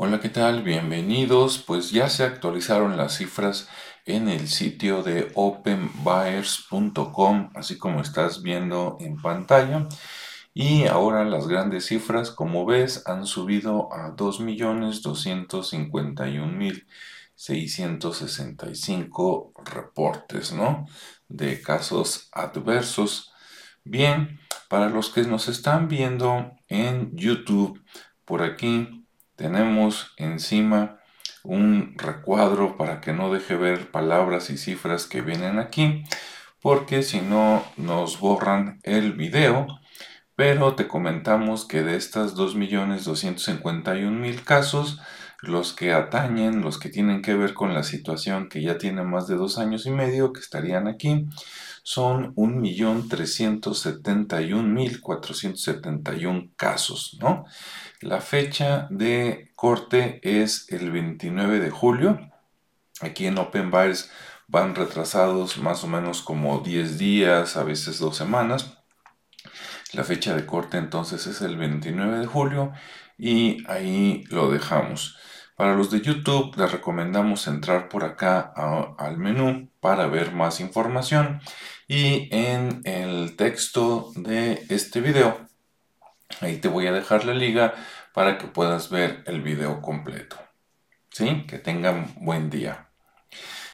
Hola, ¿qué tal? Bienvenidos. Pues ya se actualizaron las cifras en el sitio de openbuyers.com, así como estás viendo en pantalla. Y ahora las grandes cifras, como ves, han subido a 2.251.665 reportes, ¿no? De casos adversos. Bien, para los que nos están viendo en YouTube, por aquí tenemos encima un recuadro para que no deje ver palabras y cifras que vienen aquí, porque si no nos borran el video. Pero te comentamos que de estas 2.251.000 casos, los que atañen, los que tienen que ver con la situación que ya tiene más de dos años y medio, que estarían aquí, son 1.371.471 casos, ¿no? La fecha de corte es el 29 de julio. Aquí en Open van retrasados más o menos como 10 días, a veces dos semanas. La fecha de corte entonces es el 29 de julio y ahí lo dejamos. Para los de YouTube les recomendamos entrar por acá al menú para ver más información y en el texto de este video Ahí te voy a dejar la liga para que puedas ver el video completo. ¿Sí? Que tengan buen día.